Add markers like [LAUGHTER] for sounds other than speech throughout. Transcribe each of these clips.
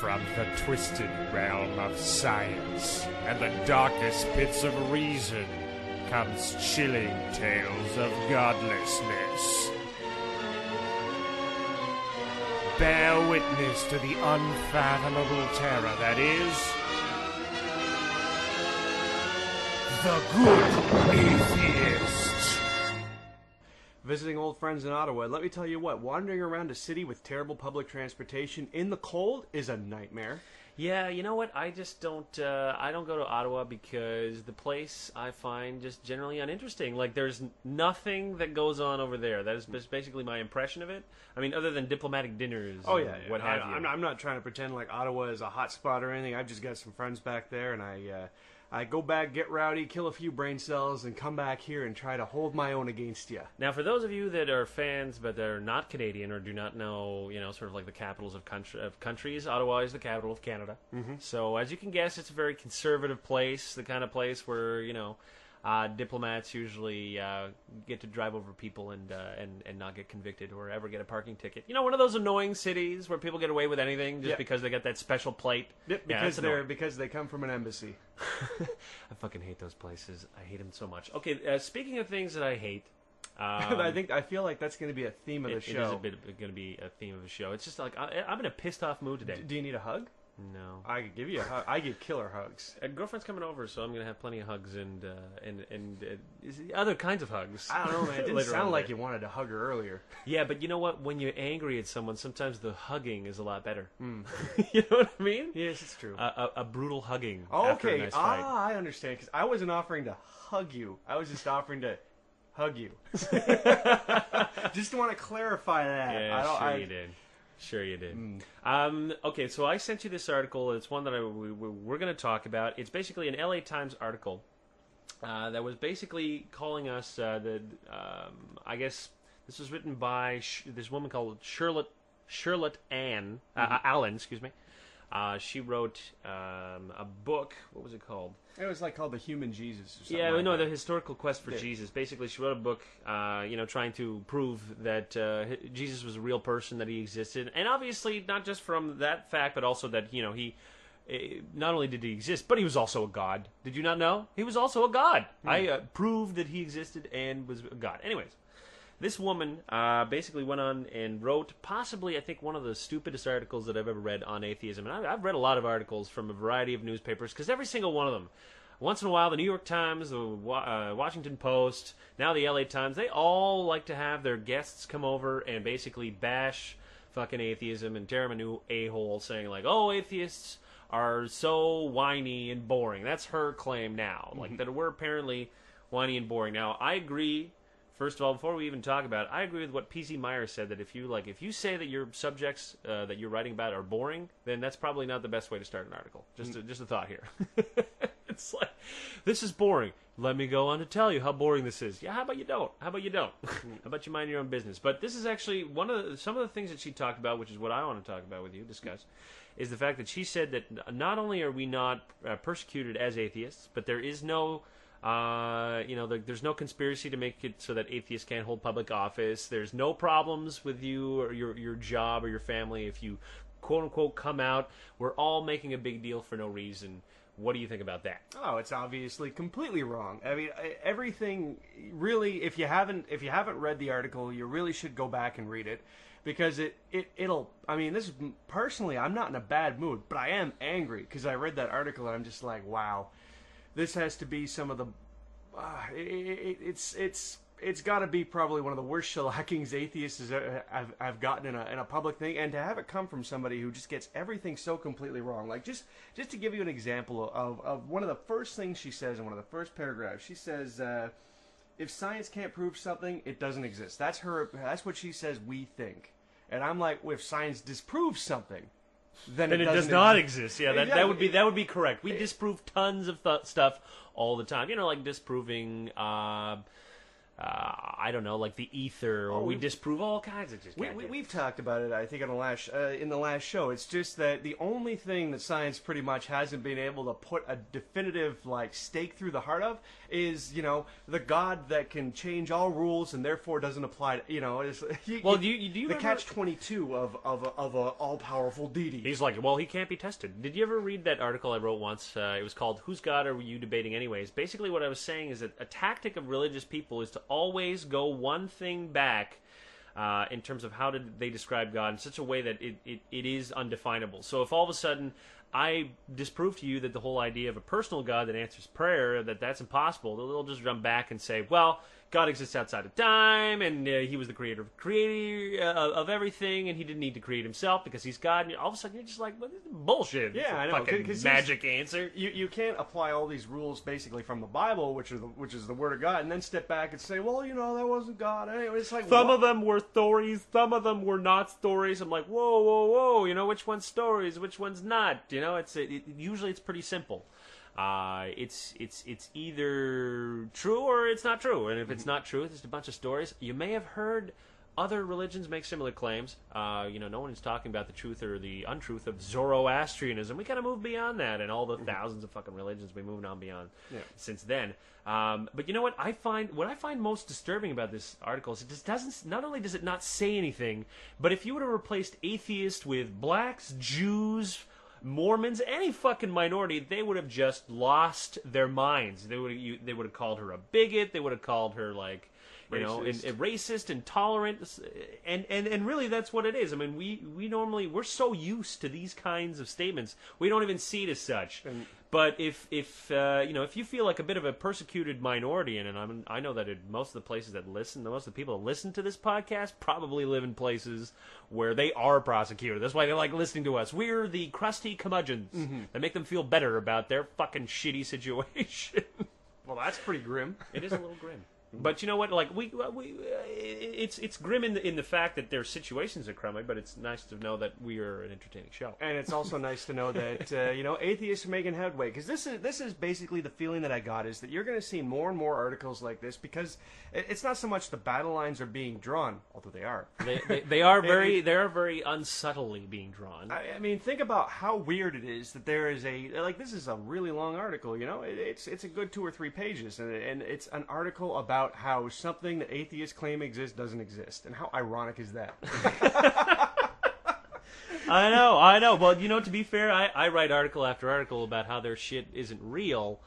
From the twisted realm of science and the darkest pits of reason comes chilling tales of godlessness. Bear witness to the unfathomable terror that is the good atheist. Visiting old friends in Ottawa, let me tell you what, wandering around a city with terrible public transportation in the cold is a nightmare. Yeah, you know what? I just don't. Uh, I don't go to Ottawa because the place I find just generally uninteresting. Like, there's nothing that goes on over there. That is basically my impression of it. I mean, other than diplomatic dinners. Oh yeah, what I, have you? I'm not, I'm not trying to pretend like Ottawa is a hot spot or anything. I've just got some friends back there, and I uh, I go back, get rowdy, kill a few brain cells, and come back here and try to hold my own against you. Now, for those of you that are fans but they're not Canadian or do not know, you know, sort of like the capitals of, country, of countries, Ottawa is the capital of Canada. Mm-hmm. So, as you can guess, it's a very conservative place, the kind of place where you know uh, diplomats usually uh, get to drive over people and, uh, and and not get convicted or ever get a parking ticket. You know, one of those annoying cities where people get away with anything just Yeah. because they got that special plate. Yep, Yeah, because they're annoying. because they come from an embassy. [LAUGHS] I fucking hate those places. I hate them so much. Okay, uh, speaking of things that I hate. [LAUGHS] Um, I think I feel like that's going to be a theme of the it, show. it is a bit going to be a theme of the show. It's just like I, I'm in a pissed off mood today. Do you need a hug? No, I could give you a hug. I give killer hugs. a girlfriend's coming over, so I'm going to have plenty of hugs and uh, and and uh, other kinds of hugs. I don't know, man. It didn't [LAUGHS] Later on sound like you wanted to hug her earlier. Yeah, but you know what? When you're angry at someone, sometimes the hugging is a lot better. Hmm. [LAUGHS] you know what I mean? Yes, it's true. A, a, a brutal hugging. After a okay. nice fight. ah, I understand. Because I wasn't offering to hug you. I was just offering to hug you. [LAUGHS] just want to clarify that. Yeah, I don't, sure I, you did. Sure you did. Mm. Um, okay, so I sent you this article. It's one that I, we, we- we're going to talk about. It's basically an LA Times article uh, that was basically calling us uh, the. Um, I guess this was written by Sh- this woman called Charlotte Charlotte Ann uh, Mm-hmm. Allen. Excuse me. Uh, she wrote um, a book. What was it called? It was like called the Human Jesus. Or something Yeah, like no, that. the historical quest for Yeah. Jesus. Basically, she wrote a book, uh, you know, trying to prove that uh, Jesus was a real person, that he existed, and obviously not just from that fact, but also that you know he. eh, Not only did he exist, but he was also a god. Did you not know? He was also a god. I uh, proved that he existed and was a god. Anyways, this woman uh, basically went on and wrote possibly, I think, one of the stupidest articles that I've ever read on atheism. And I, I've read a lot of articles from a variety of newspapers because every single one of them, once in a while, the New York Times, the uh, Washington Post, now the LA Times, they all like to have their guests come over and basically bash fucking atheism and tear them a new a hole, saying like, "Oh, atheists are so whiny and boring." That's her claim now, like that we're apparently whiny and boring. Now, I agree. First of all, before we even talk about it, I agree with what PZ Myers said that if you like, if you say that your subjects uh, that you're writing about are boring, then that's probably not the best way to start an article. Just a, just a thought here. [LAUGHS] it's like this is boring. Let me go on to tell you how boring this is. Yeah, how about you don't? How about you don't? [LAUGHS] how about you mind your own business? But this is actually one of the, some of the things that she talked about, which is what I want to talk about with you, discuss, is the fact that she said that not only are we not uh, persecuted as atheists, but there is no uh, you know, there, there's no conspiracy to make it so that atheists can't hold public office. There's no problems with you or your your job or your family if you quote unquote come out. We're all making a big deal for no reason. What do you think about that? Oh, it's obviously completely wrong. I mean, everything really. If you haven't, if you haven't read the article, you really should go back and read it because it, it it'll. I mean, this is personally, I'm not in a bad mood, but I am angry because I read that article and I'm just like, wow, this has to be some of the. Uh, it, it, it's it's it's got to be probably one of the worst shellackings atheists uh, I've, I've gotten in a, in a public thing, and to have it come from somebody who just gets everything so completely wrong. Like just just to give you an example of, of one of the first things she says in one of the first paragraphs, she says, uh, "If science can't prove something, it doesn't exist." That's her. That's what she says. We think, and I'm like, well, if science disproves something, then, And it does doesn't not exist. Yeah, that, that would be that would be correct. We disprove tons of th- stuff all the time. You know, like disproving. Uh, uh, I don't know, like the ether, or Oh, we disprove all kinds of just. We, we, we've talked about it, I think, in the last uh, in the last show. It's just that the only thing that science pretty much hasn't been able to put a definitive like stake through the heart of is, you know, the God that can change all rules and therefore doesn't apply. To, you know, it's, [LAUGHS] you, Well, do you- do you the ever- catch twenty two of of of a all powerful deity? He's like, well, he can't be tested. Did you ever read that article I wrote once? Uh, it was called "Whose God Are You Debating Anyways?" Basically, what I was saying is that a tactic of religious people is to always go one thing back. Uh, in terms of how did they describe God in such a way that it, it, it is undefinable. So if all of a sudden I disprove to you that the whole idea of a personal God that answers prayer that that's impossible, they'll, just jump back and say, well, God exists outside of time, and uh, He was the creator of creator uh, of everything, and He didn't need to create Himself because He's God. And all of a sudden, you're just like, well, this is bullshit. Yeah, I know, Fucking 'cause he's- magic answer. you you can't apply all these rules basically from the Bible, which are the, which is the Word of God, and then step back and say, well, you know, that wasn't God. Anyway, it's like Some what? of them were stories, some of them were not stories. I'm like, whoa, whoa, whoa! You know, which one's stories, which one's not? You know, it's it, usually it's pretty simple. Uh, it's it's it's either true or it's not true, and if it's not true, it's just a bunch of stories. You may have heard other religions make similar claims. Uh, you know, no one is talking about the truth or the untruth of Zoroastrianism. We kind of moved beyond that, and all the thousands of fucking religions we moved on beyond Yeah. since then. Um, but you know what I find? What I find most disturbing about this article is it just doesn't. Not only does it not say anything, but if you would have replaced atheist with blacks, Jews. Mormons, any fucking minority, they would have just lost their minds. They would you, they would have called her a bigot. They would have called her like you know, Racist. and, and racist, intolerant, and, and and really that's what it is. I mean, we we normally we're so used to these kinds of statements, we don't even see it as such. But if if uh, you know if you feel like a bit of a persecuted minority, and, I'm, I know that it, most of the places that listen, most of the people that listen to this podcast probably live in places where they are prosecuted. That's why they like listening to us. We're the crusty curmudgeons that make them feel better about their fucking shitty [LAUGHS] situation. Well, that's pretty grim. It is a little grim. But you know what? Like we, we, uh, it's it's grim in the in the fact that their situations are crummy. But it's nice to know that we are an entertaining show. And it's also [LAUGHS] nice to know that uh, you know atheists are making headway because this is this is basically the feeling that I got is that you're going to see more and more articles like this because it- it's not so much the battle lines are being drawn, although they are. They, they, they are [LAUGHS] very they are very unsubtly being drawn. I, I mean, think about how weird it is that there is a like this is a really long article. You know, it, it's it's a good two or three pages, and and it's an article about how something that atheists claim exists doesn't exist, and how ironic is that? [LAUGHS] [LAUGHS] I know, I know. Well, you know, to be fair, I, I write article after article about how their shit isn't real.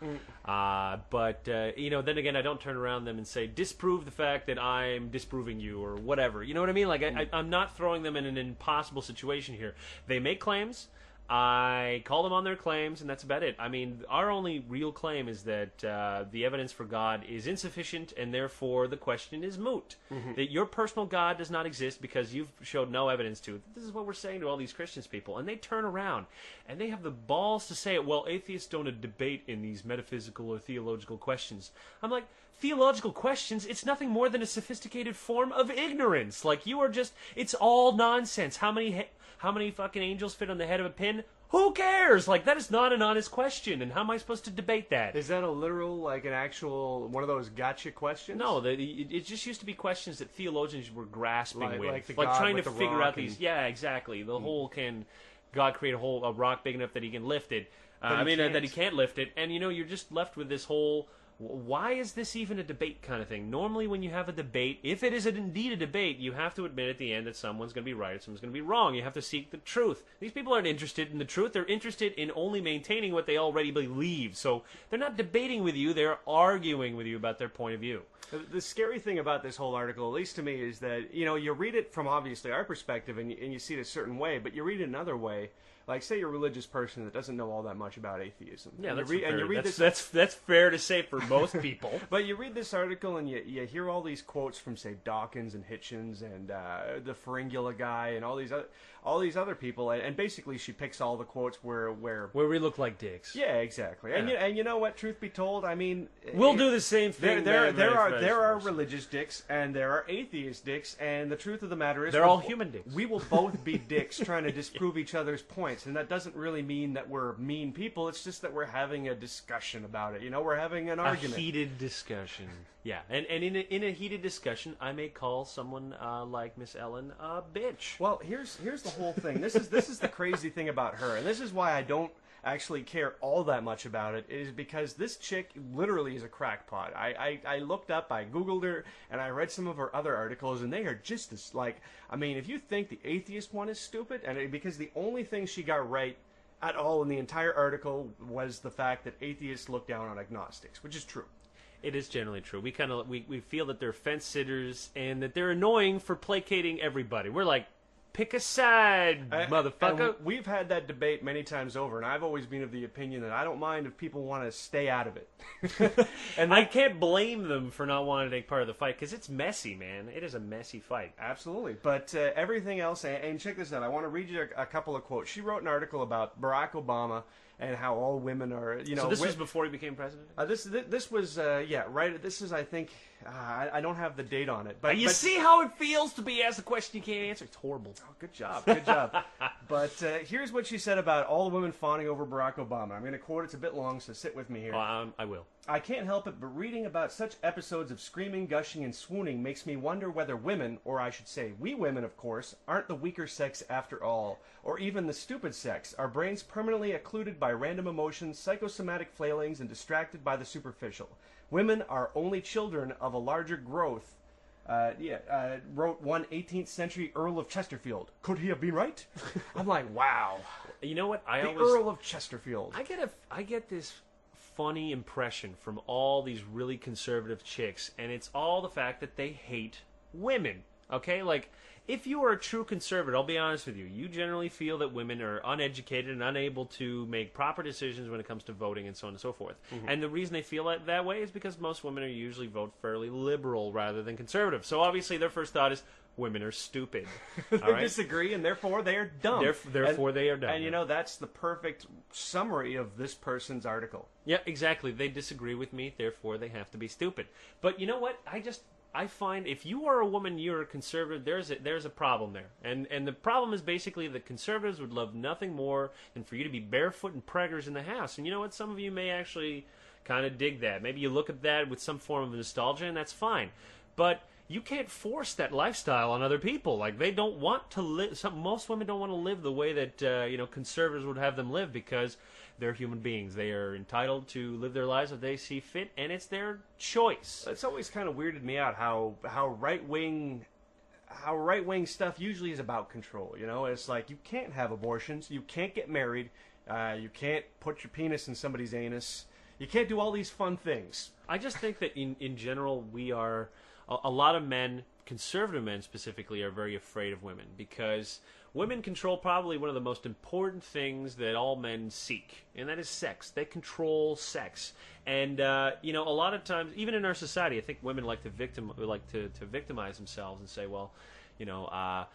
Uh, but, uh, you know, then again, I don't turn around them and say, disprove the fact that I'm disproving you or whatever. You know what I mean? Like, I, I, I'm not throwing them in an impossible situation here. They make claims. I call them on their claims, and that's about it. I mean, our only real claim is that uh, the evidence for God is insufficient, and therefore the question is moot. That your personal God does not exist because you've showed no evidence to it. This is what we're saying to all these Christians people, and they turn around and they have the balls to say it. Well, atheists don't debate in these metaphysical or theological questions. I'm like. Theological questions, it's nothing more than a sophisticated form of ignorance. Like you are just it's all nonsense. How many how many fucking angels fit on the head of a pin? Who cares? Like that is not an honest question, and how am I supposed to debate that? Is that a literal, like an actual one of those gotcha questions? No, the, it, it just used to be questions that theologians were grasping Like- with, like the God trying with to the figure rock out these. and- Yeah, exactly. The whole can God create a whole a rock big enough that He can lift it? Uh, But I he mean uh, that He can't lift it, and you know you're just left with this whole. Why is this even a debate kind of thing? Normally, when you have a debate, if it is indeed a debate, you have to admit at the end that someone's going to be right, someone's going to be wrong. You have to seek the truth. These people aren't interested in the truth; they're interested in only maintaining what they already believe. So they're not debating with you; they're arguing with you about their point of view. The, the scary thing about this whole article, at least to me, is that you know you read it from obviously our perspective, and you, and you see it a certain way, but you read it another way. Like, say you're a religious person that doesn't know all that much about atheism. Yeah, and that's you read, fair. and you read that's, this that's that's fair to say for most people. [LAUGHS] But you read this article and you, you hear all these quotes from say Dawkins and Hitchens and uh, the Pharyngula guy and all these other all these other people and, and basically she picks all the quotes where where Where we look like dicks. yeah exactly and you, and you know what truth be told I mean We'll it- do the same there thing. there very, there very, are there are religious dicks and there are atheist dicks and the truth of the matter is They're all human dicks. we will both be [LAUGHS] dicks trying to disprove each other's points and that doesn't really mean that we're mean people it's just that we're having a discussion about it you know we're having an a argument. heated discussion. Yeah, and and in a, in a heated discussion, I may call someone uh, like Miss Allen a bitch. Well, here's here's the whole thing. This is this is the crazy thing about her, and this is why I don't actually care all that much about it. Is because this chick literally is a crackpot. I, I I looked up, I googled her, and I read some of her other articles, and they are just as like. I mean, if you think the atheist one is stupid, and it, because the only thing she got right at all in the entire article was the fact that atheists look down on agnostics, which is true. It is generally true. We kind of we, we feel that they're fence sitters and that they're annoying for placating everybody. We're like, pick a side, I- motherfucker. we've had that debate many times over, and I've always been of the opinion that I don't mind if people want to stay out of it. [LAUGHS] And I can't blame them for not wanting to take part of the fight because it's messy, man. It is a messy fight. Absolutely. But uh, everything else, and, and check this out. I want to read you a, a couple of quotes. She wrote an article about Barack Obama and how all women are, you know. so this wi- was before he became president. uh, this, this this was uh, yeah right. This is I think uh, I, I don't have the date on it, but you but- see how it feels to be asked a question you can't answer. It's horrible. Oh, good job, good job. [LAUGHS] but uh, here's what she said about all the women fawning over Barack Obama. I'm going to quote. It's a bit long, so sit with me here. Um, I will. I can't help it, but reading about such episodes of screaming, gushing, and swooning makes me wonder whether women, or I should say, we women, of course, aren't the weaker sex after all, or even the stupid sex, our brains permanently occluded by random emotions, psychosomatic flailings, and distracted by the superficial. Women are only children of a larger growth. Uh, yeah, uh, wrote one 18th century Earl of Chesterfield. Could he have been right? [LAUGHS] I'm like, wow. You know what? I The always Earl of Chesterfield. I get a I get this funny impression from all these really conservative chicks, and it's all the fact that they hate women. Okay, like if you are a true conservative, I'll be honest with you, you generally feel that women are uneducated and unable to make proper decisions when it comes to voting and so on and so forth. Mm-hmm. And the reason they feel that, that way is because most women are usually vote fairly liberal rather than conservative. So obviously their first thought is women are stupid. [LAUGHS] They right? disagree, and therefore they are dumb. Theref- therefore And- they are dumb, And you know that's the perfect summary of this person's article. Yeah, exactly. They disagree with me, therefore they have to be stupid. But you know what? I just I find if you are a woman, you're a conservative. There's a, there's a problem there, and and the problem is basically that conservatives would love nothing more than for you to be barefoot and preggers in the house. And you know what? Some of you may actually kind of dig that. Maybe you look at that with some form of nostalgia, and that's fine. But you can't force that lifestyle on other people. Like they don't want to live. Some most women don't want to live the way that uh, you know conservatives would have them live because they're human beings. They are entitled to live their lives if they see fit, and it's their choice. It's always kind of weirded me out how how right wing how right wing stuff usually is about control. You know, it's like you can't have abortions, you can't get married, uh, you can't put your penis in somebody's anus, you can't do all these fun things. I just think that in in general we are a, a lot of men, conservative men specifically, are very afraid of women because women control probably one of the most important things that all men seek, and that is sex. They control sex, and uh, you know a lot of times, even in our society, I think women like to victim like to, to victimize themselves and say, well, you know. Uh,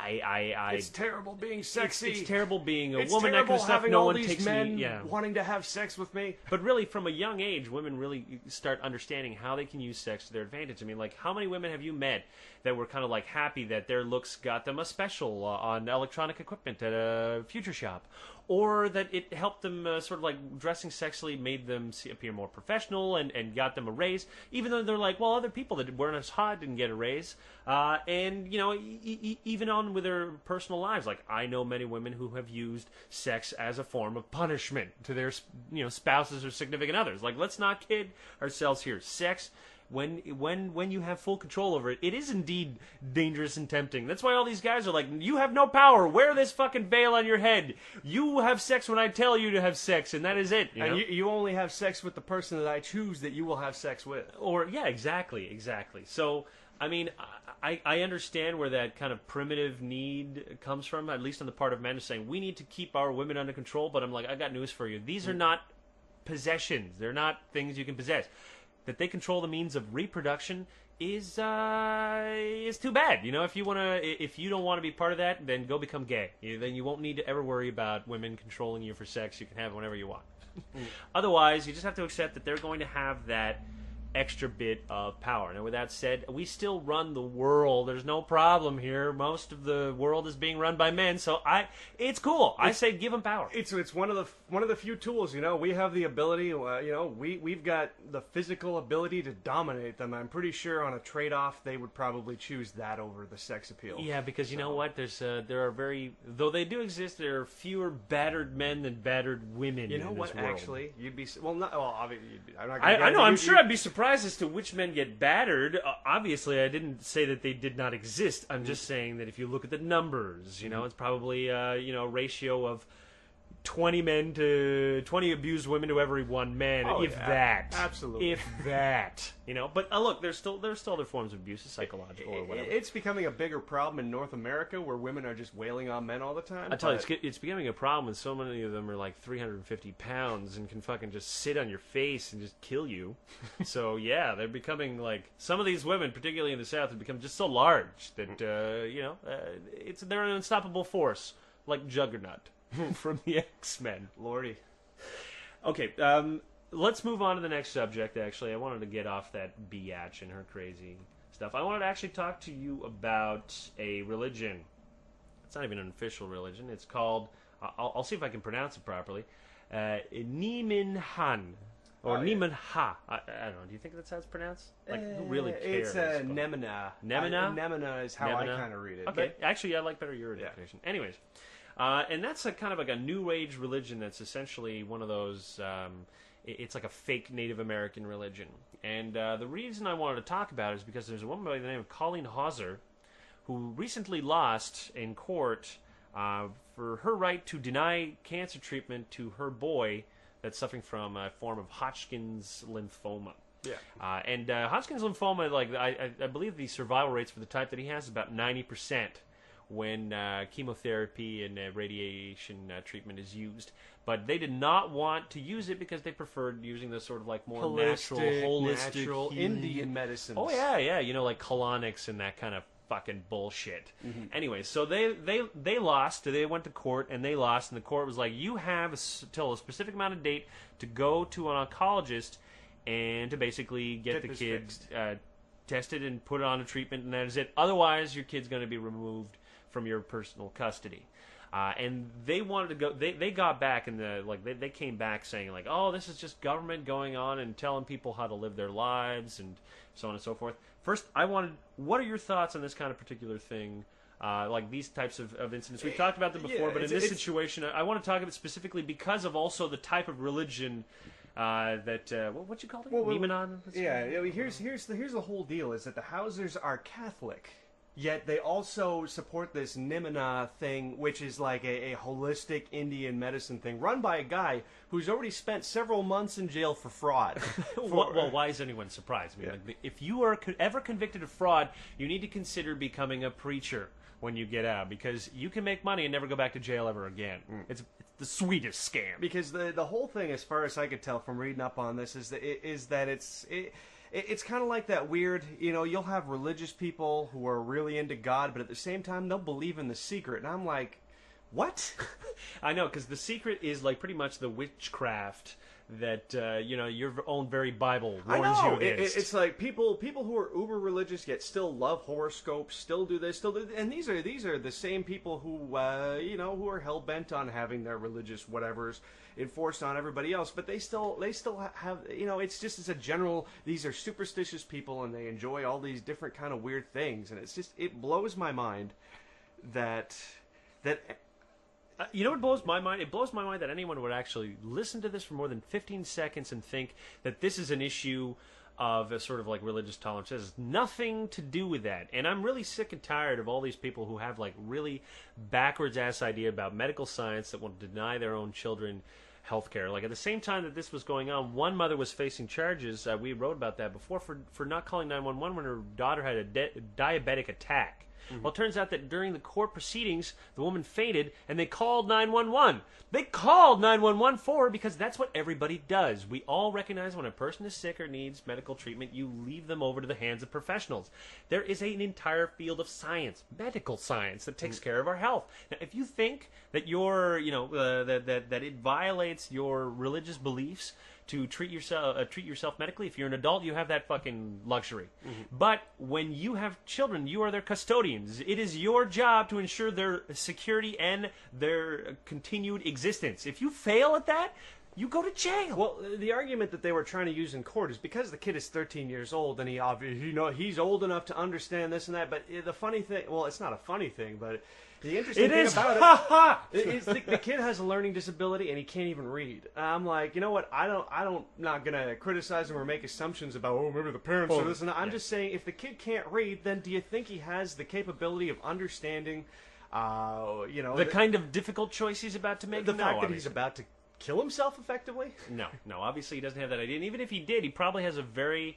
I, I, I, It's terrible being it's, sexy. it's terrible being a It's woman. That terrible kind of stuff. having No all one these takes men me. Yeah, wanting to have sex with me. but really, from a young age, women really start understanding how they can use sex to their advantage. I mean, like, how many women have you met that were kind of like happy that their looks got them a special uh, on electronic equipment at a future shop? Or that it helped them uh, sort of like dressing sexily made them see, appear more professional and, and got them a raise, even though they're like, well, other people that weren't as hot didn't get a raise. Uh, and, you know, e- e- even on with their personal lives. Like, I know many women who have used sex as a form of punishment to their, you know, spouses or significant others. Like, let's not kid ourselves here. Sex when when when you have full control over it, it is indeed dangerous and tempting. That's why all these guys are like, "You have no power. Wear this fucking veil on your head. You have sex when I tell you to have sex, and that is it." You know? And you, you only have sex with the person that I choose that you will have sex with. or yeah, exactly, exactly. So. I mean, I, I understand where that kind of primitive need comes from, at least on the part of men, is saying we need to keep our women under control. But I'm like, I got news for you. These are mm. not possessions. They're not things you can possess. That they control the means of reproduction is uh, is too bad. You know, if you want to, if you don't want to be part of that, then go become gay. You, then you won't need to ever worry about women controlling you for sex. You can have whenever you want. [LAUGHS] Otherwise, you just have to accept that they're going to have that extra bit of power. Now, with that said, we still run the world. There's no problem here. Most of the world is being run by men, so I, it's cool. I say give them power. It's it's one of the one of the few tools. You know, we have the ability. Uh, you know, we we've got the physical ability to dominate them. I'm pretty sure on a trade off, they would probably choose that over the sex appeal. Yeah, because you know what? There's uh, there are very though they do exist. There are fewer battered men than battered women. You know in what? This world. Actually, you'd be well. Not well. Obviously, you'd be, I'm not. I, Gonna I know. you- I'm sure I'd be surprised as to which men get battered. Uh, obviously, I didn't say that they did not exist. I'm just Mm-hmm. saying that if you look at the numbers, you know, it's probably uh, you know ratio of. 20 men to 20 abused women to every one man Oh, if yeah. that Absolutely. if that you know but uh, look there's still there's still other forms of abuse psychological or whatever It's becoming a bigger problem in North America where women are just wailing on men all the time. I tell you, it's, it's becoming a problem when so many of them are like 350 pounds and can fucking just sit on your face and just kill you. [LAUGHS] so yeah, they're becoming like some of these women, particularly in the South, have become just so large that uh, you know uh, it's they're an unstoppable force, like Juggernaut [LAUGHS] from the X Men. Lordy. Okay, um, let's move on to the next subject. Actually, I wanted to get off that biatch and her crazy stuff. I wanted to actually talk to you about a religion. It's not even an official religion. It's called. I'll, I'll see if I can pronounce it properly. Uh, Nemenhah. Or Oh, yeah. Ha. I, I don't know. Do you think that's how it's pronounced? Like, who really Uh, cares? It's uh, But- Nemina. Nemina? I, Nemina is how Nemina? I kind of read it. Okay, actually, I like better your Yeah. interpretation. Anyways, uh, and that's a kind of like a new age religion that's essentially one of those. Um, it's like a fake Native American religion, and uh, the reason I wanted to talk about it is because there's a woman by the name of Colleen Hauser who recently lost in court uh, for her right to deny cancer treatment to her boy that's suffering from a form of Hodgkin's lymphoma. Yeah. Uh, and uh, Hodgkin's lymphoma, like I, I, I believe the survival rates for the type that he has is about ninety percent when uh, chemotherapy and uh, radiation uh, treatment is used. But they did not want to use it because they preferred using the sort of like more natural, Holistic, holistic, natural. Indian medicines. Oh yeah, yeah. You know, like colonics and that kind of fucking bullshit. Anyway, so they they they lost. They went to court and they lost, and the court was like, "You have till a specific amount of date to go to an oncologist and to basically get, Get the this kid uh, tested and put on a treatment, and that is it. Otherwise, your kid's going to be removed from your personal custody." Uh, and they wanted to go. They, they got back and the like. They, they came back saying like, "Oh, this is just government going on and telling people how to live their lives and so on and so forth." First, I wanted. What are your thoughts on this kind of particular thing? Uh, like these types of, of incidents. We've talked about them before, Yeah, but in this situation, I, I want to talk about it specifically because of also the type of religion uh, that uh, what what you call it? Well, well, Nimenon? Yeah, here's here's the here's the whole deal is that the Hausers are Catholic, yet they also support this Nimina thing, which is like a, a holistic Indian medicine thing, run by a guy who's already spent several months in jail for fraud. [LAUGHS] well, well, why is anyone surprised? I mean, Yeah. like, if you are co- ever convicted of fraud, you need to consider becoming a preacher when you get out because you can make money and never go back to jail ever again. Mm. It's, it's the sweetest scam. because the the whole thing, as far as I could tell from reading up on this, is that it, is that it's it, it- it's kind of like that weird, you know, you'll have religious people who are really into God, but at the same time they'll believe in the secret, and I'm like, what? [LAUGHS] I know because the secret is like pretty much the witchcraft that uh, you know your own very Bible warns you it, it- it's like people people who are uber religious yet still love horoscopes, still do this, still do, and these are these are the same people who uh, you know who are hell bent on having their religious whatevers enforced on everybody else, but they still they still have you know it's just as a general these are superstitious people and they enjoy all these different kind of weird things, and it's just it blows my mind that that Uh, you know what blows my mind? It blows my mind that anyone would actually listen to this for more than 15 seconds and think that this is an issue of a sort of like religious tolerance. It has nothing to do with that. And I'm really sick and tired of all these people who have like really backwards ass idea about medical science that want to deny their own children health care. Like at the same time that this was going on, one mother was facing charges. Uh, we wrote about that before for for not calling 911 when her daughter had a de- diabetic attack. Well, it turns out that during the court proceedings, the woman fainted and they called 911. They called 911 for her because that's what everybody does. We all recognize when a person is sick or needs medical treatment, you leave them over to the hands of professionals. There is an entire field of science, medical science, that takes care of our health. Now, if you think that your, you know, uh, that, that, that it violates your religious beliefs to treat yourself uh, treat yourself medically. If you're an adult, you have that fucking luxury. Mm-hmm. But when you have children, you are their custodians. It is your job to ensure their security and their continued existence. If you fail at that, you go to jail. Well, the argument that they were trying to use in court is because the kid is 13 years old and he obviously, you know, he's old enough to understand this and that. But uh, the funny thing, well, it's not a funny thing, but the interesting It thing is. about Ha ha! it is the, the kid has a learning disability and he can't even read. I'm like, you know what? I don't, I don't, not gonna criticize him or make assumptions about, oh, maybe the parents are this and that. I'm yeah. just saying, if the kid can't read, then do you think he has the capability of understanding, uh, you know, the kind of difficult choice he's about to make. the No, fact that he's about to kill himself effectively? No, no. Obviously, he doesn't have that idea. And even if he did, he probably has a very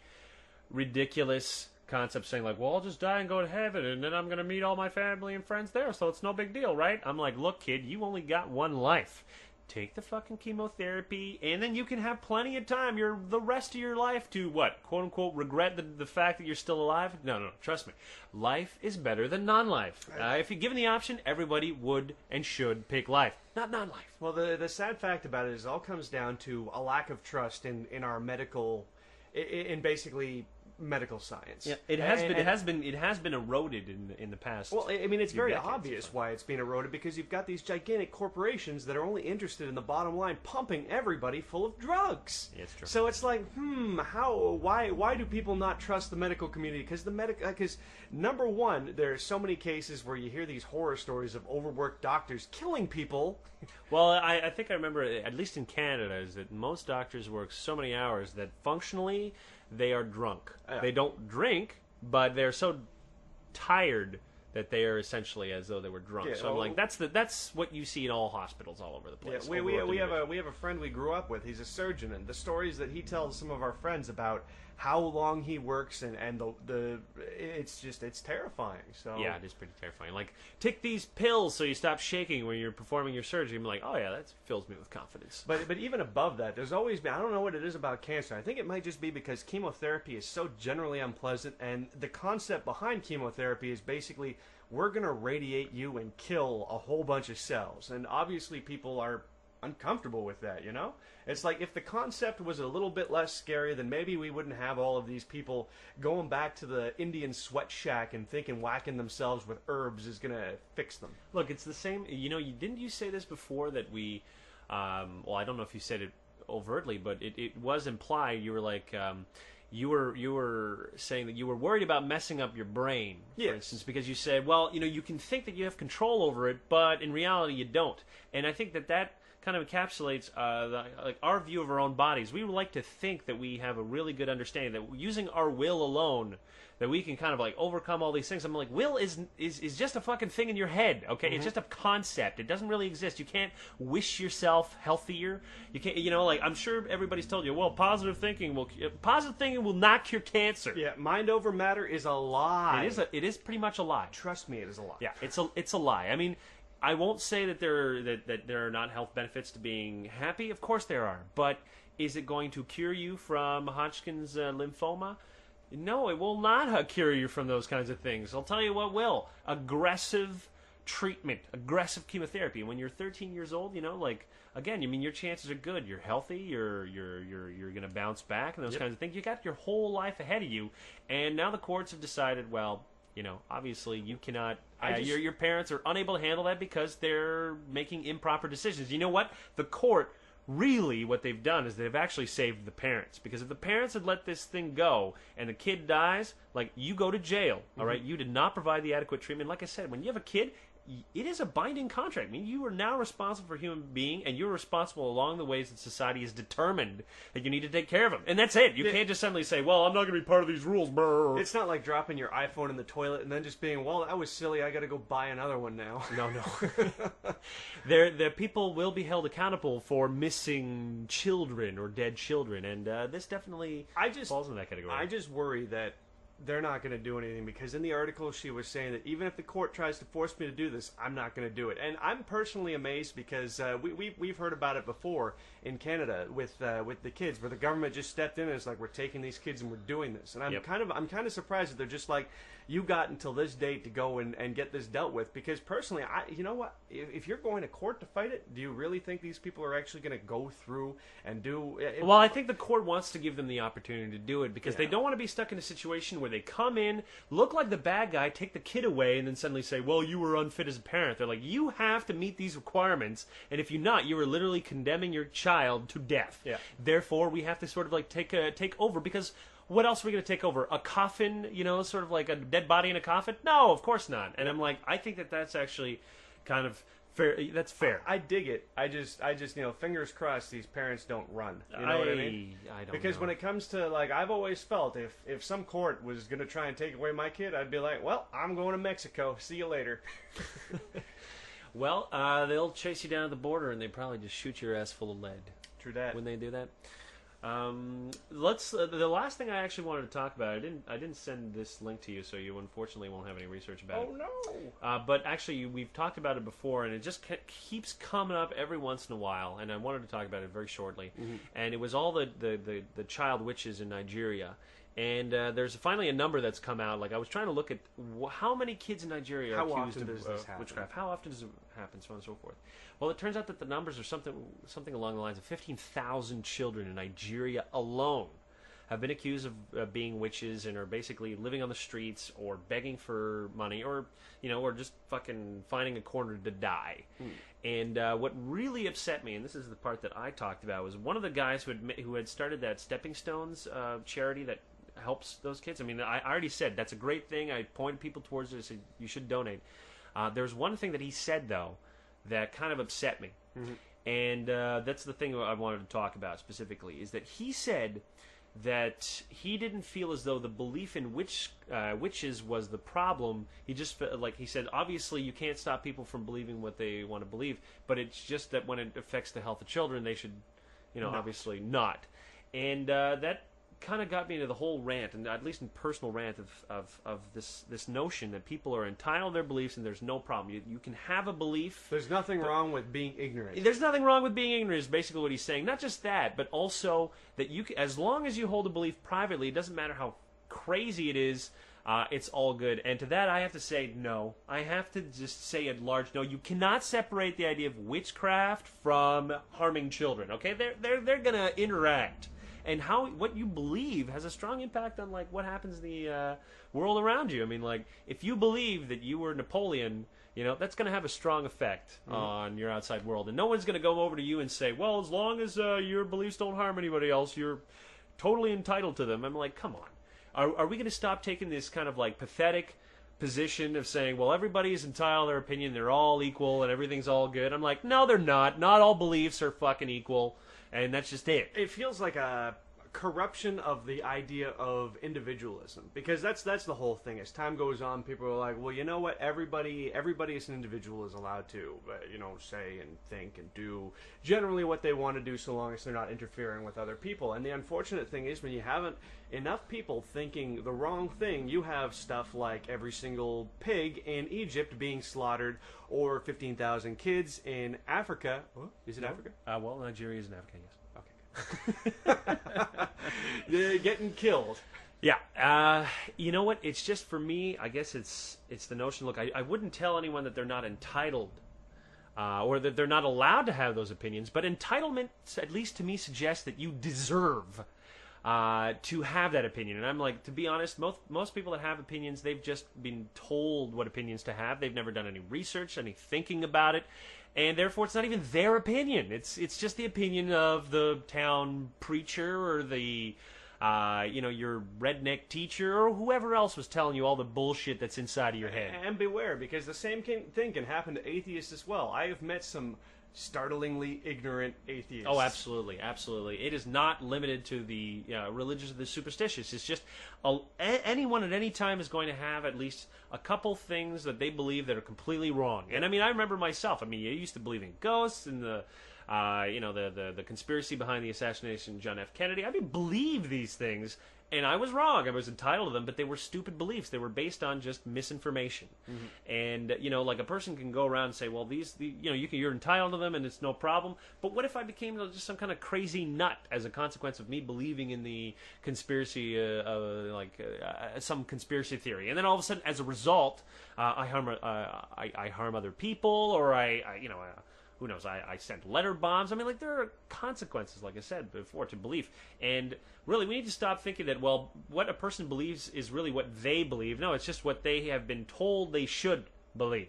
ridiculous concept saying like, "Well, I'll just die and go to heaven, and then I'm going to meet all my family and friends there, so it's no big deal, right?" I'm like, "Look, kid, you only got one life. Take the fucking chemotherapy, and then you can have plenty of time. Your the rest of your life to what quote unquote regret the, the fact that you're still alive. No, no, trust me. Life is better than non-life. Uh, if you're given the option, everybody would and should pick life, not non-life. Well, the the sad fact about it is, it all comes down to a lack of trust in in our medical, in basically medical science. Yeah, it has And- been. It has been. It has been eroded in the, in the past. Well, I I mean, it's very obvious why it's being eroded because you've got these gigantic corporations that are only interested in the bottom line, pumping everybody full of drugs. Yeah, it's true. So it's like, hmm, how, why, why do people not trust the medical community? Because the medic, because number one, there are so many cases where you hear these horror stories of overworked doctors killing people. [LAUGHS] Well, I, I think I remember, at least in Canada, is that most doctors work so many hours that functionally they are drunk. Oh, yeah. They don't drink, but they're so tired that they are essentially as though they were drunk. Yeah, so I'm well- like, that's the that's what you see in all hospitals all over the Yeah, place. we, we, we have a we have a friend we grew up with. He's a surgeon, and the stories that he tells some of our friends about how long he works and and the the it's just it's terrifying. So Yeah, it is pretty terrifying. Like, take these pills so you stop shaking when you're performing your surgery. I'm like, oh yeah, that fills me with confidence. But but even above that, there's always been I don't know what it is about cancer. I think it might just be because chemotherapy is so generally unpleasant, and the concept behind chemotherapy is basically we're gonna radiate you and kill a whole bunch of cells, and obviously people are uncomfortable with that. You know, it's like if the concept was a little bit less scary, then maybe we wouldn't have all of these people going back to the Indian sweat shack and thinking whacking themselves with herbs is gonna fix them. Look, it's the same. You know, you didn't you say this before that we? Um, well, I don't know if you said it overtly, but it, it was implied. You were like, um, you were you were saying that you were worried about messing up your brain, for Yes. instance, because you said, well, you know, you can think that you have control over it, but in reality, you don't. And I think that that kind of encapsulates uh, the, like our view of our own bodies. We like to think that we have a really good understanding that using our will alone that we can kind of like overcome all these things. I'm like, will is is is just a fucking thing in your head, okay? It's just a concept. It doesn't really exist. You can't wish yourself healthier. You can't, you know, like I'm sure everybody's told you, well, positive thinking will positive thinking will not cure cancer. Yeah, mind over matter is a lie. It is a, it is pretty much a lie. Trust me, it is a lie. Yeah, it's a it's a lie. I mean, I won't say that there that, that there are not health benefits to being happy. Of course there are, but is it going to cure you from Hodgkin's uh, lymphoma? No, it will not uh, cure you from those kinds of things. I'll tell you what will. Aggressive treatment, aggressive chemotherapy. When you're 13 years old, you know, like again, I mean, your chances are good. You're healthy. You're you're you're you're going to bounce back and those kinds of things. You got your whole life ahead of you, and now the courts have decided, well, you know, obviously you cannot. I uh, just- your your parents are unable to handle that because they're making improper decisions. You know what? The court really what they've done is they've actually saved the parents because if the parents had let this thing go and the kid dies, like you go to jail. all right, you did not provide the adequate treatment. Like I said, when you have a kid. It is a binding contract. I mean, you are now responsible for a human being, and you're responsible along the ways that society has determined that you need to take care of them. And that's it. You can't just suddenly say, "Well, I'm not going to be part of these rules." Brr. It's not like dropping your iPhone in the toilet and then just being, well, that was silly. I got to go buy another one now. No, no. [LAUGHS] [LAUGHS] there, there, people will be held accountable for missing children or dead children, and uh, this definitely I just, falls in that category. I just worry that they're not going to do anything because in the article she was saying that even if the court tries to force me to do this, I'm not going to do it. And I'm personally amazed because uh, we, we we've heard about it before in Canada with uh, with the kids, where the government just stepped in and it's like we're taking these kids and we're doing this. And I'm Yep. kind of I'm kind of surprised that they're just like, you got until this date to go and, and get this dealt with. Because personally, I you know what, if, if you're going to court to fight it, do you really think these people are actually going to go through and do? It, Well, I think the court wants to give them the opportunity to do it because they don't want to be stuck in a situation where they come in, look like the bad guy, take the kid away, and then suddenly say, "Well, you were unfit as a parent." They're like, "You have to meet these requirements, and if you're not, you are literally condemning your child to death." Yeah. Therefore, we have to sort of like take a, take over because. What else are we going to take over? A coffin, you know, sort of like a dead body in a coffin? No, of course not. And I'm like, I think that that's actually kind of fair. That's fair. I dig it. I just, I just, you know, fingers crossed these parents don't run. You know what I mean? I don't Because know. when it comes to like, I've always felt if if some court was gonna try and take away my kid, I'd be like, well, I'm going to Mexico. See you later. [LAUGHS] [LAUGHS] Well, uh, they'll chase you down to the border and they probably just shoot your ass full of lead True that. when they do that. Um, let's. Uh, the last thing I actually wanted to talk about. I didn't. I didn't send this link to you, so you unfortunately won't have any research about oh it. no. Uh, but actually, we've talked about it before, and it just ke- keeps coming up every once in a while. And I wanted to talk about it very shortly. And it was all the, the, the, the child witches in Nigeria. And uh, there's finally a number that's come out. Like I was trying to look at wh- how many kids in Nigeria How are accused often of does uh, this happen? witchcraft. How often does it happen? So on and so forth. Well, it turns out that the numbers are something something along the lines of 15,000 children in Nigeria alone have been accused of uh, being witches and are basically living on the streets or begging for money or you know or just fucking finding a corner to die. And uh, what really upset me, and this is the part that I talked about, was one of the guys who had ma- who had started that Stepping Stones uh, charity that helps those kids. I mean, I, I already said that's a great thing. I pointed people towards it. I said you should donate. Uh, there's one thing that he said though that kind of upset me, and uh, that's the thing I wanted to talk about specifically. Is that he said that he didn't feel as though the belief in witch uh, witches was the problem. He just like he said, obviously you can't stop people from believing what they want to believe, but it's just that when it affects the health of children, they should, you know, obviously not. And uh, that kind of got me into the whole rant, and at least in personal rant of, of, of this this notion that people are entitled to their beliefs and there's no problem. You, you can have a belief. There's nothing wrong with being ignorant. There's nothing wrong with being ignorant. Is basically what he's saying. Not just that, but also that you, c- as long as you hold a belief privately, it doesn't matter how crazy it is. Uh, it's all good. And to that, I have to say no. I have to just say at large no. You cannot separate the idea of witchcraft from harming children. Okay, they're they're they're gonna interact. And how what you believe has a strong impact on like what happens in the uh, world around you. I mean, like if you believe that you were Napoleon, you know that's going to have a strong effect on your outside world, and no one's going to go over to you and say, "Well, as long as uh, your beliefs don't harm anybody else, you're totally entitled to them." I'm like, come on, are, are we going to stop taking this kind of like pathetic position of saying, "Well, everybody is entitled to their opinion, they're all equal, and everything's all good"? I'm like, no, they're not. Not all beliefs are fucking equal, and that's just it. it feels like a corruption of the idea of individualism because that's that's the whole thing. As time goes on people are like well you know what? Everybody everybody as an individual is allowed to you know say and think and do generally what they want to do so long as they're not interfering with other people. And the unfortunate thing is when you haven't enough people thinking the wrong thing you have stuff like every single pig in Egypt being slaughtered or 15,000 kids in Africa. Is it Africa? Uh, well, Nigeria is in Africa, yes. [LAUGHS] Getting killed Yeah, uh, you know what? It's just for me. I guess it's it's the notion. Look, I, I wouldn't tell anyone that they're not entitled, uh, or that they're not allowed to have those opinions. But entitlement, at least to me, suggests that you deserve uh, to have that opinion. And I'm like, to be honest, most most people that have opinions, they've just been told what opinions to have. They've never done any research, any thinking about it. And therefore, it's not even their opinion. It's it's just the opinion of the town preacher or the uh, you know, your redneck teacher or whoever else was telling you all the bullshit that's inside of your head. And beware, because the same can, thing can happen to atheists as well. I have met some startlingly ignorant atheists. Oh, absolutely, absolutely. It is not limited to the religious or the superstitious. It's just a, a- anyone at any time is going to have at least a couple things that they believe that are completely wrong. And I mean, I remember myself. I mean, I used to believe in ghosts and the. Uh, you know the, the the conspiracy behind the assassination of John F. Kennedy. I mean, believe these things, and I was wrong. I was entitled to them, but they were stupid beliefs. They were based on just misinformation. And you know, like a person can go around and say, "Well, these, the, you know, you can, you're entitled to them, and it's no problem." But what if I became just some kind of crazy nut as a consequence of me believing in the conspiracy, uh, uh, like uh, some conspiracy theory, and then all of a sudden, as a result, uh, I harm, uh, I, I harm other people, or I, I you know. Uh, who knows? I, I sent letter bombs. I mean, like there are consequences, like I said before, to belief. And really, we need to stop thinking that well, what a person believes is really what they believe. No, it's just what they have been told they should believe.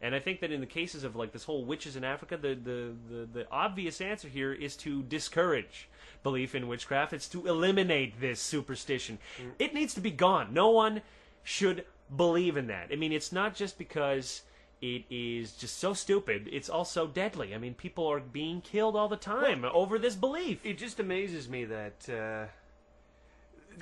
And I think that in the cases of like this whole witches in Africa, the the the, the obvious answer here is to discourage belief in witchcraft. It's to eliminate this superstition. Mm. It needs to be gone. No one should believe in that. I mean, it's not just because it is just so stupid. It's also deadly. I mean, people are being killed all the time over this belief. It just amazes me that uh,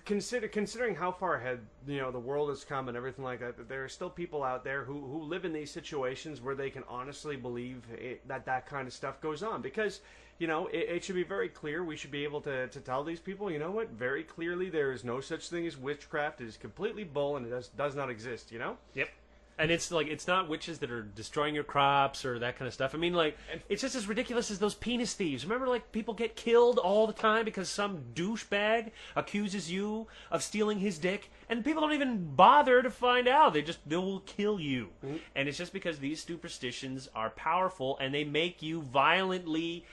consider considering how far ahead you know the world has come and everything like that. that There are still people out there who who live in these situations where they can honestly believe it, that that kind of stuff goes on because. You know, it, it should be very clear. We should be able to, to tell these people, you know what, very clearly there is no such thing as witchcraft. It is completely bull and it does, does not exist, you know? Yep. And it's like it's not witches that are destroying your crops or that kind of stuff. I mean, like it's just as ridiculous as those penis thieves. Remember, like people get killed all the time because some douchebag accuses you of stealing his dick, and people don't even bother to find out. They just they will kill you, mm-hmm. and it's just because these superstitions are powerful and they make you violently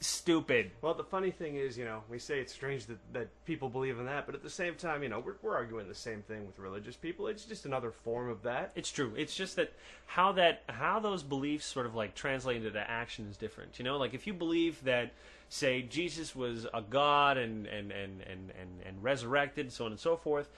stupid. Well, the funny thing is, you know, we say it's strange that, that people believe in that, but at the same time, you know, we're, we're arguing the same thing with religious people. It's just another form of that. It's true. It's just that how that how those beliefs sort of like translate into action is different. You know, like if you believe that say Jesus was a god and and and and and, and resurrected, so on and so forth,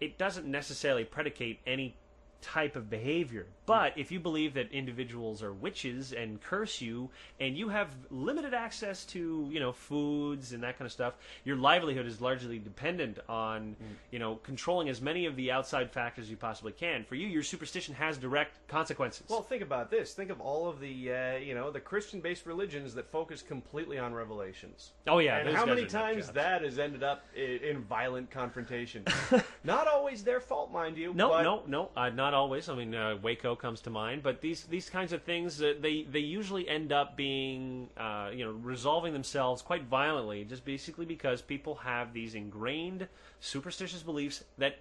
it doesn't necessarily predicate any type of behavior. But if you believe that individuals are witches and curse you, and you have limited access to, you know, foods and that kind of stuff, your livelihood is largely dependent on, you know, controlling as many of the outside factors you possibly can. For you, your superstition has direct consequences. Well, think about this. Think of all of the, uh, you know, the Christian-based religions that focus completely on revelations. oh yeah, and how many times that has ended up in, in violent confrontation? [LAUGHS] Not always their fault, mind you. No, but no, no, uh, not always. I mean, uh, Waco comes to mind, but these these kinds of things uh, they they usually end up being uh, you know resolving themselves quite violently, just basically because people have these ingrained superstitious beliefs that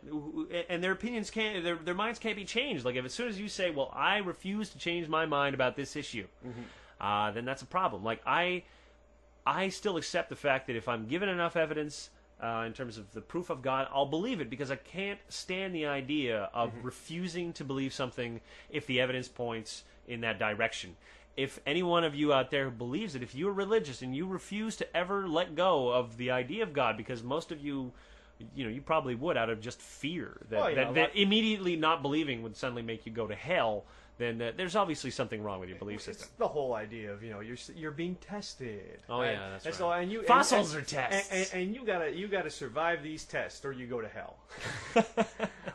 and their opinions can't their their minds can't be changed. Like if as soon as you say, "Well, I refuse to change my mind about this issue," uh, then that's a problem. Like I. I still accept the fact that if I'm given enough evidence uh, in terms of the proof of God, I'll believe it because I can't stand the idea of refusing to believe something if the evidence points in that direction. If any one of you out there who believes it, if you're religious and you refuse to ever let go of the idea of God, because most of you, you know, you probably would out of just fear that, Well, that, that immediately not believing would suddenly make you go to hell, then uh, there's obviously something wrong with your belief system. It's the whole idea of you know you're you're being tested. Oh, right? yeah, that's and right. And you, Fossils and- are tests. and, and, and you gotta you gotta survive these tests or you go to hell. [LAUGHS]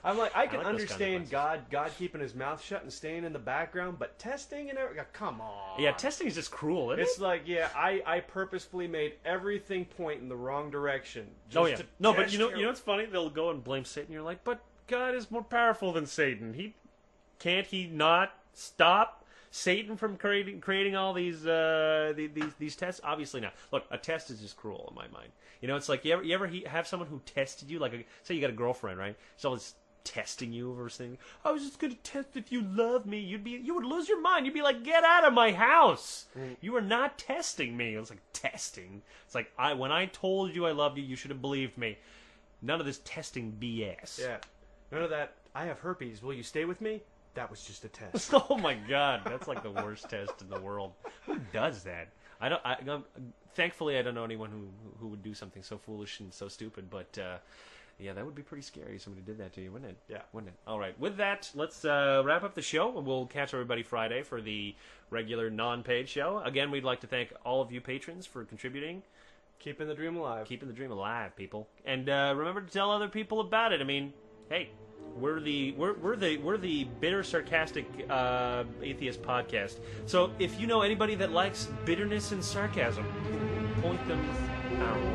I'm like I can like those understand. God God keeping his mouth shut and staying in the background, but testing and everything, come on. Yeah, testing is just cruel, isn't It's it? like yeah, I, I purposefully made everything point in the wrong direction. Just Oh yeah. No, but you know, your- you know what's funny? They'll go and blame Satan. You're like, but God is more powerful than Satan. He can't he not stop Satan from creating creating all these uh, these these tests? Obviously not. Look, a test is just cruel in my mind. You know, it's like you ever you ever have someone who tested you, like a, say you got a girlfriend, right? So it's testing you over saying, "I was just going to test if you love me." You'd be you would lose your mind. You'd be like, "Get out of my house! You are not testing me." It's like testing. It's like I when I told you I loved you, you should have believed me. None of this testing BS. yeah, none of that. I have herpes. Will you stay with me? That was just a test. [LAUGHS] Oh my god, that's like the worst [LAUGHS] test in the world. Who does that? I don't. I, I'm, thankfully, I don't know anyone who who would do something so foolish and so stupid. But uh, yeah, that would be pretty scary if somebody did that to you, wouldn't it? Yeah. wouldn't it? All right. With that, let's uh, wrap up the show, and we'll catch everybody Friday for the regular non-paid show. Again, we'd like to thank all of you patrons for contributing. Keeping the dream alive. keeping the dream alive, people. And uh, remember to tell other people about it. I mean, hey, we're the we're, we're the we're the bitter, sarcastic uh, atheist podcast. So if you know anybody that likes bitterness and sarcasm, point them way.